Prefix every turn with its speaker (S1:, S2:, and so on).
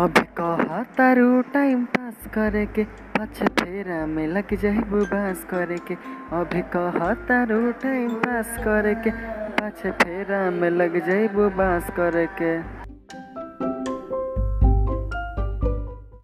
S1: अभी कह तारू टाइम पास करे के पछ फेरा में लग जाइब बास करे के अभी कह तारू टाइम पास करे के पछ फेरा में लग जाइब बास करे के